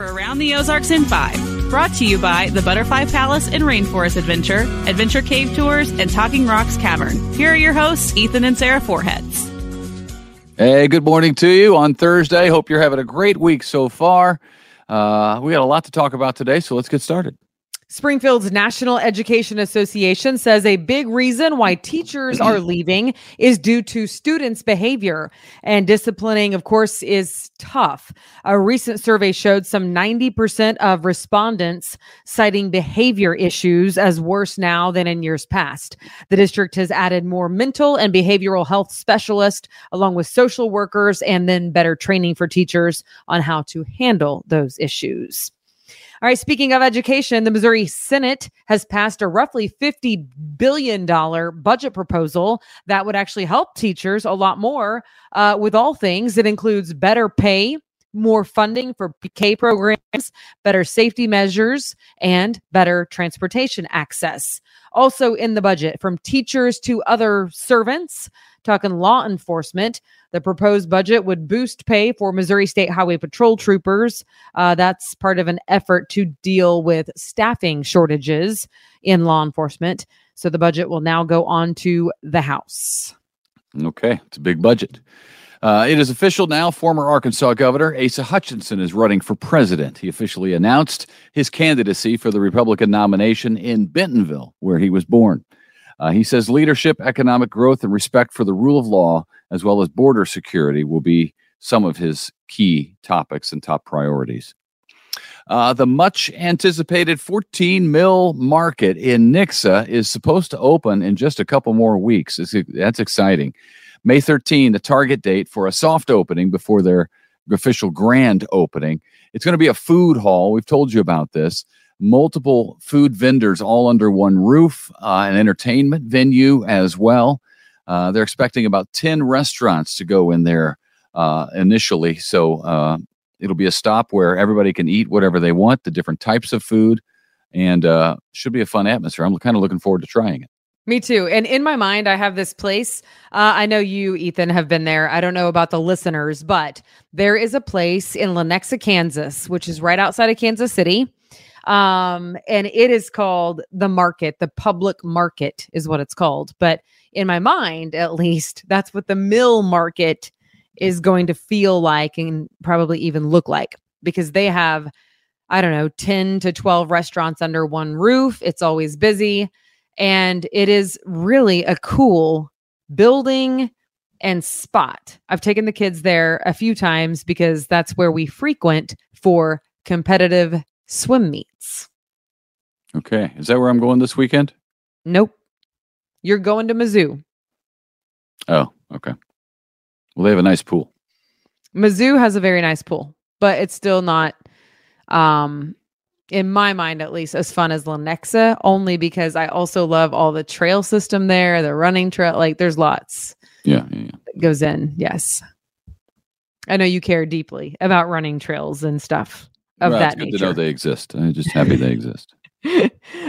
Around the Ozarks in 5. Brought to you by the Butterfly Palace and Rainforest Adventure, Adventure Cave Tours, and Talking Rocks Cavern. Here are your hosts, Ethan and Sarah Forhetz. Hey, good morning to you on Thursday. Hope you're having a great week so far. Uh, we got a lot to talk about today, so let's get started. Springfield's National Education Association says a big reason why teachers are leaving is due to students' behavior. And disciplining, of course, is tough. A recent survey showed some 90% of respondents citing behavior issues as worse now than in years past. The district has added more mental and behavioral health specialists, along with social workers, and then better training for teachers on how to handle those issues. All right, speaking of education, the Missouri Senate has passed a roughly $50 billion budget proposal that would actually help teachers a lot more uh, with all things. It includes better pay, more funding for PK programs, better safety measures, and better transportation access. Also in the budget, from teachers to other servants, talking law enforcement. The proposed budget would boost pay for Missouri State Highway Patrol troopers. Uh, that's part of an effort to deal with staffing shortages in law enforcement. So the budget will now go on to the House. Okay, it's a big budget. Uh, it is official now. Former Arkansas Governor Asa Hutchinson is running for president. He officially announced his candidacy for the Republican nomination in Bentonville, where he was born. Uh, he says leadership, economic growth, and respect for the rule of law, as well as border security, will be some of his key topics and top priorities. Uh, the much anticipated 14 Mill Market in Nixa is supposed to open in just a couple more weeks. It's, that's exciting. May 13, the target date for a soft opening before their official grand opening. It's going to be a food hall. We've told you about this multiple food vendors all under one roof, uh, an entertainment venue as well. Uh, they're expecting about 10 restaurants to go in there uh, initially. So uh, it'll be a stop where everybody can eat whatever they want, the different types of food, and uh, should be a fun atmosphere. I'm kind of looking forward to trying it. Me too. And in my mind, I have this place. Uh, I know you, Ethan, have been there. I don't know about the listeners, but there is a place in Lenexa, Kansas, which is right outside of Kansas City. Um, and it is called the market, the public market is what it's called. But in my mind, at least, that's what the mill market is going to feel like and probably even look like because they have, I don't know, 10 to 12 restaurants under one roof. It's always busy. And it is really a cool building and spot. I've taken the kids there a few times because that's where we frequent for competitive swim meets. Okay. Is that where I'm going this weekend? Nope. You're going to Mizzou. Oh, okay. Well, they have a nice pool. Mizzou has a very nice pool, but it's still not, um, in my mind at least, as fun as Lenexa, only because I also love all the trail system there, the running trail. Like there's lots. Yeah, yeah, yeah. That goes in. Yes. I know you care deeply about running trails and stuff of well, that it's good nature. to know they exist. I'm just happy they exist.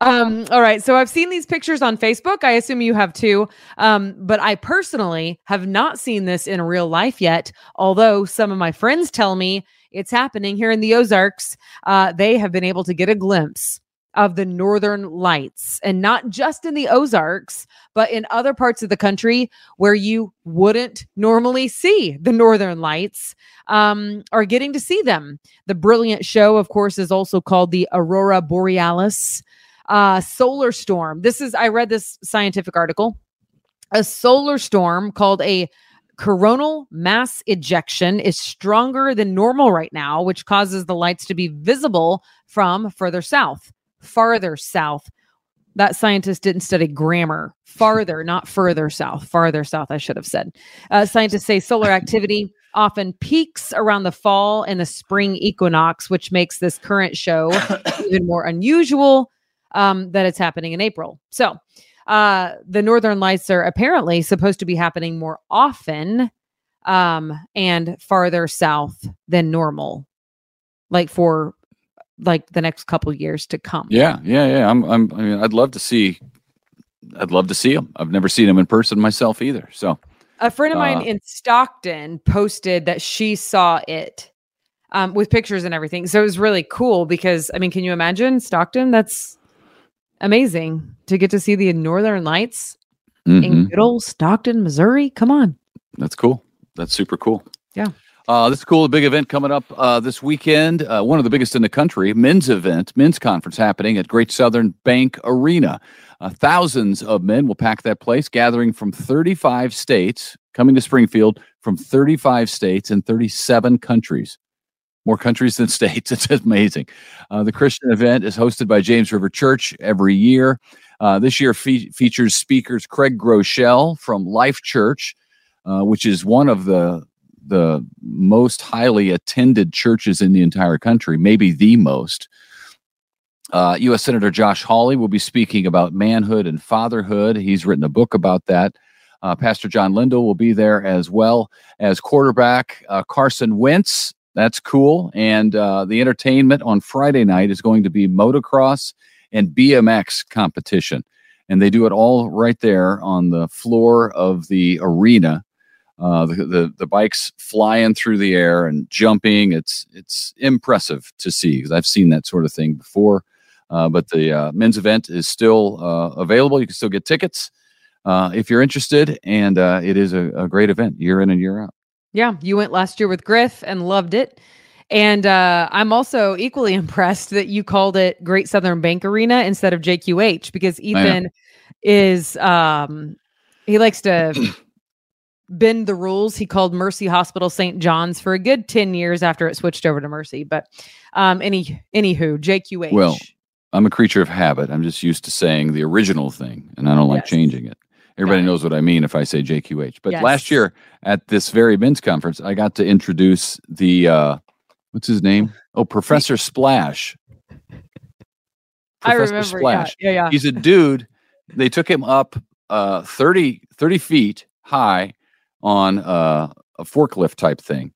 um, all right. So I've seen these pictures on Facebook. I assume you have too. Um, but I personally have not seen this in real life yet. Although some of my friends tell me it's happening here in the Ozarks. Uh, they have been able to get a glimpse of the northern lights and not just in the Ozarks, but in other parts of the country where you wouldn't normally see the northern lights um, are getting to see them. The brilliant show, of course, is also called the Aurora Borealis uh, solar storm. This is, I read this scientific article. A solar storm called a coronal mass ejection is stronger than normal right now, which causes the lights to be visible from further south farther south. That scientist didn't study grammar. Farther, not further south. Farther south, I should have said. Uh, scientists say solar activity often peaks around the fall and the spring equinox, which makes this current show even more unusual um, that it's happening in April. So, uh, the northern lights are apparently supposed to be happening more often um, and farther south than normal, like for like the next couple years to come. Yeah, yeah, yeah. I'm, I'm. I mean, I'd love to see. I'd love to see them. I've never seen them in person myself either. So, a friend of mine Uh, in Stockton posted that she saw it um, with pictures and everything. So it was really cool because I mean, can you imagine Stockton? That's amazing to get to see the Northern Lights in Mhm. good old Stockton, Missouri. Come on. That's cool. That's super cool. Yeah. Uh, this is cool. A big event coming up uh, this weekend. Uh, one of the biggest in the country. Men's event, men's conference happening at Great Southern Bank Arena. Uh, thousands of men will pack that place, gathering from 35 states, coming to Springfield from 35 states and 37 countries. More countries than states. It's amazing. Uh, the Christian event is hosted by James River Church every year. Uh, this year fe- features speakers Craig Groeschel from Life Church, which is one of the the most highly attended churches in the entire country, maybe the most. Uh, U.S. Senator Josh Hawley will be speaking about manhood and fatherhood. He's written a book about that. Uh, Pastor John Lindell will be there as well as quarterback uh, Carson Wentz. That's cool. And uh, the entertainment on Friday night is going to be motocross and BMX competition. And they do it all right there on the floor of the arena. Uh, the, the the bikes flying through the air and jumping. It's it's impressive to see because I've seen that sort of thing before. Uh, but the uh, men's event is still uh, available. You can still get tickets uh, if you're interested, and uh, it is a, a great event year in and year out. Yeah, you went last year with Griff and loved it. And uh, I'm also equally impressed that you called it Great Southern Bank Arena instead of JQH because Ethan is um he likes to bend the rules. He called Mercy Hospital St. John's for a good 10 years after it switched over to Mercy. But um any anywho, JQH. Well, I'm a creature of habit. I'm just used to saying the original thing, and I don't like Yes. changing it. Everybody knows what I mean if I say JQH. But last year at this very men's conference, I got to introduce the uh, what's his name? Oh, Professor Splash. I Professor remember. Yeah, Splash. yeah, yeah. He's a dude. They took him up uh, 30, 30 feet high on uh, a forklift type thing.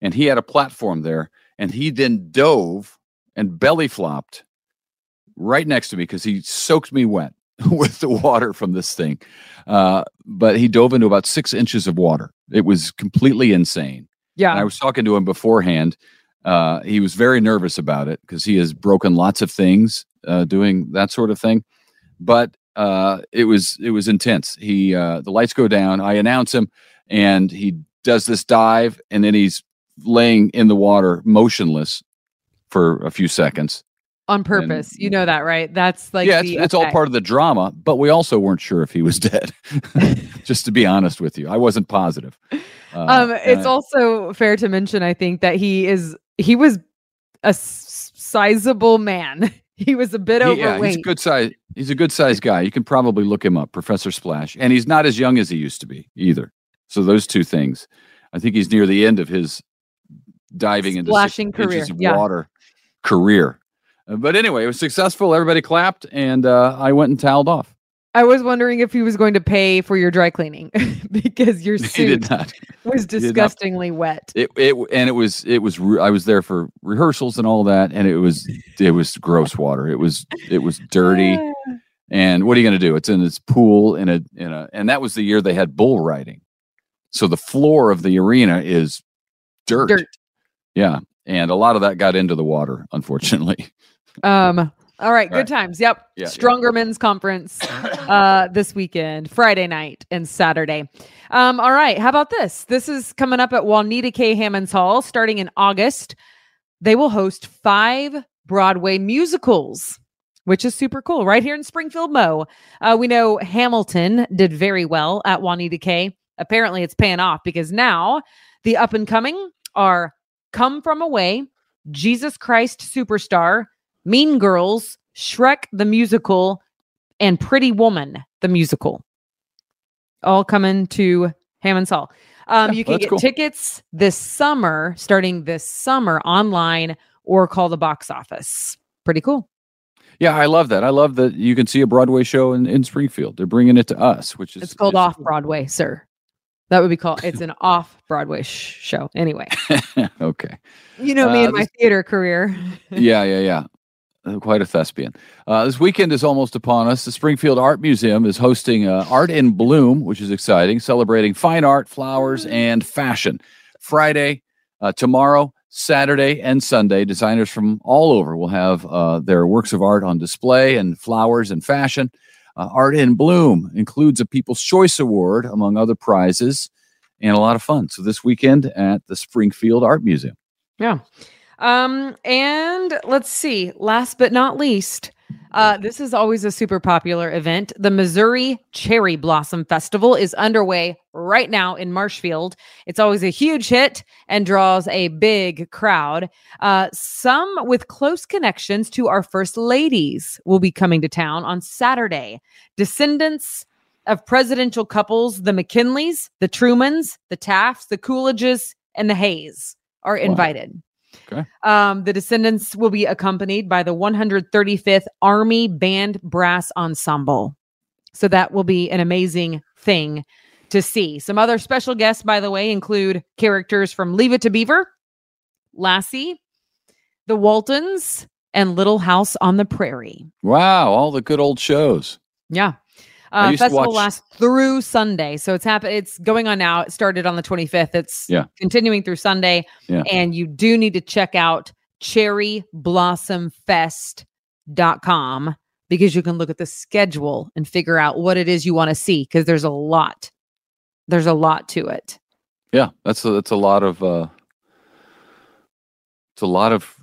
And he had a platform there. And he then dove and belly flopped right next to me because he soaked me wet with the water from this thing. Uh, but he dove into about six inches of water. It was completely insane. yeah. And I was talking to him beforehand. Uh, he was very nervous about it because he has broken lots of things uh, doing that sort of thing. But uh, it was it was intense. He uh, the lights go down. I announce him, and he does this dive, and then he's laying in the water, motionless, for a few seconds. on purpose. you know that, right? That's like yeah, it's, it's all part of the drama. But we also weren't sure if he was dead. Just to be honest with you, I wasn't positive. Uh, um it's uh, also fair to mention i think that he is he was a s- sizable man he was a bit He- overweight Yeah, he's a good size. He's a good sized guy. You can probably look him up, Professor Splash, and he's not as young as he used to be either. So those two things, I think he's near the end of his diving into six Splashing career, inches of yeah. water career. Uh, But anyway, it was successful. Everybody clapped, and uh, I went and toweled off. i was wondering if he was going to pay for your dry cleaning because your suit did not. was disgustingly wet It, it and it was it was re- I was there for rehearsals and all that, and it was it was gross water. It was it was dirty. And what are you going to do? It's in this pool in a in a and that was the year they had bull riding. So the floor of the arena is dirt. dirt Yeah. And a lot of that got into the water, unfortunately. um all right good Right. times yep Yeah, yeah. stronger men's conference uh this weekend friday night and saturday um all right how about this this is coming up at juanita k hammons hall starting in august they will host five broadway musicals which is super cool right here in springfield mo uh, we know hamilton did very well at juanita k apparently it's paying off because now the up and coming are come from away jesus christ superstar mean girls shrek the musical and pretty woman the musical all coming to hammons hall um, Yeah, you can get cool. tickets this summer starting this summer online or call the box office pretty cool Yeah, I love that. I love that you can see a Broadway show in, in Springfield. They're bringing it to us, which is it's called off broadway sir that would be called it's an off broadway sh- show anyway okay. you know me Uh, and my this- theater career yeah, yeah, yeah. Uh, quite a thespian. Uh, this weekend is almost upon us. The Springfield Art Museum is hosting uh, Art in Bloom, which is exciting, celebrating fine art, flowers, and fashion. Friday, uh, tomorrow, Saturday and Sunday. Designers from all over will have uh, their works of art on display and flowers and fashion. Uh, art in Bloom includes a People's Choice Award, among other prizes, and a lot of fun. So this weekend at the Springfield Art Museum. Yeah. Um, and let's see, last but not least, uh, this is always a super popular event. The Missouri Cherry Blossom Festival is underway right now in Marshfield. It's always a huge hit and draws a big crowd. Uh, some with close connections to our first ladies will be coming to town on Saturday. Descendants of presidential couples, the McKinleys, the Trumans, the Tafts, the Coolidges, and the Hayes are invited. Okay. Um, the descendants will be accompanied by the 135th Army Band Brass Ensemble. So that will be an amazing thing to see. Some other special guests, by the way, include characters from Leave It to Beaver, Lassie, The Waltons, and Little House on the Prairie. Wow, all the good old shows. Yeah. Uh, festival watch- lasts through Sunday, so it's happening. It's going on now. It started on the 25th. It's Yeah. continuing through Sunday, Yeah. and you do need to check out cherryblossomfest.com because you can look at the schedule and figure out what it is you want to see because there's a lot. There's a lot to it. Yeah, that's a, that's a lot of uh, it's a lot of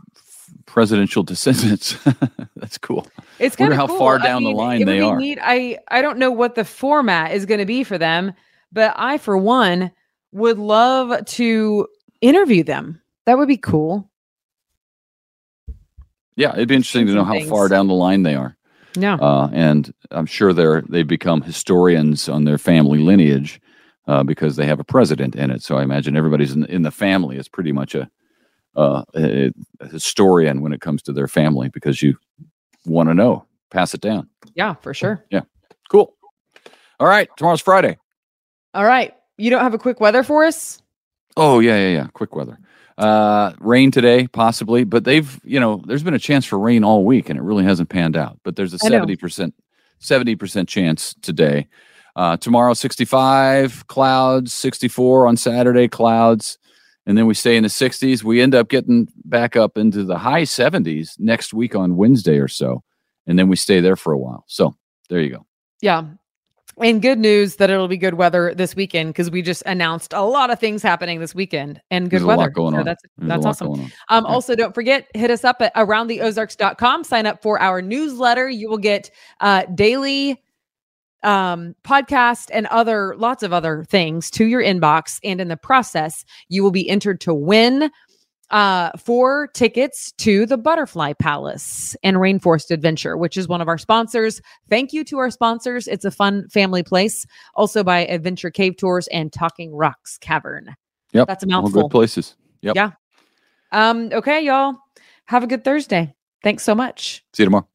presidential descendants. that's cool. It's kind how of cool. far I down the line they are. Neat. I I don't know what the format is going to be for them, but I, for one, would love to interview them. That would be cool. Yeah, it'd be interesting to know how far down the line they are. Yeah. uh, and I'm sure they're they've become historians on their family lineage uh, because they have a president in it. So I imagine everybody's in, in the family is pretty much a, uh, a, a historian when it comes to their family because you want to know, pass it down. Yeah, for sure. Yeah. Cool. All right, tomorrow's Friday. All right. You don't have a quick weather for us? Oh yeah, yeah, yeah. Quick weather. Uh, rain today, possibly, but they've you know there's been a chance for rain all week and it really hasn't panned out. But there's a seventy percent, seventy percent chance today. Uh, tomorrow, sixty-five clouds, sixty-four on Saturday, clouds, and then we stay in the sixties. We end up getting back up into the high seventies next week on Wednesday or so, and then we stay there for a while. So there you go. Yeah. And good news that it'll be good weather this weekend because we just announced a lot of things happening this weekend and good There's a weather. lot going So on. That's There's that's awesome. on. Um, Yeah. Also, don't forget, hit us up at aroundtheozarks.com. Sign up for our newsletter. You will get uh, daily um, podcast and other lots of other things to your inbox. And in the process, you will be entered to win uh, four tickets to the Butterfly Palace and Rainforest Adventure, which is one of our sponsors. Thank you to our sponsors. It's a fun family place. Also by Adventure Cave Tours and Talking Rocks Cavern. Yep, That's a All mouthful. good places. Yep. Yeah. Um, okay, y'all. Have a good Thursday. Thanks so much. See you tomorrow.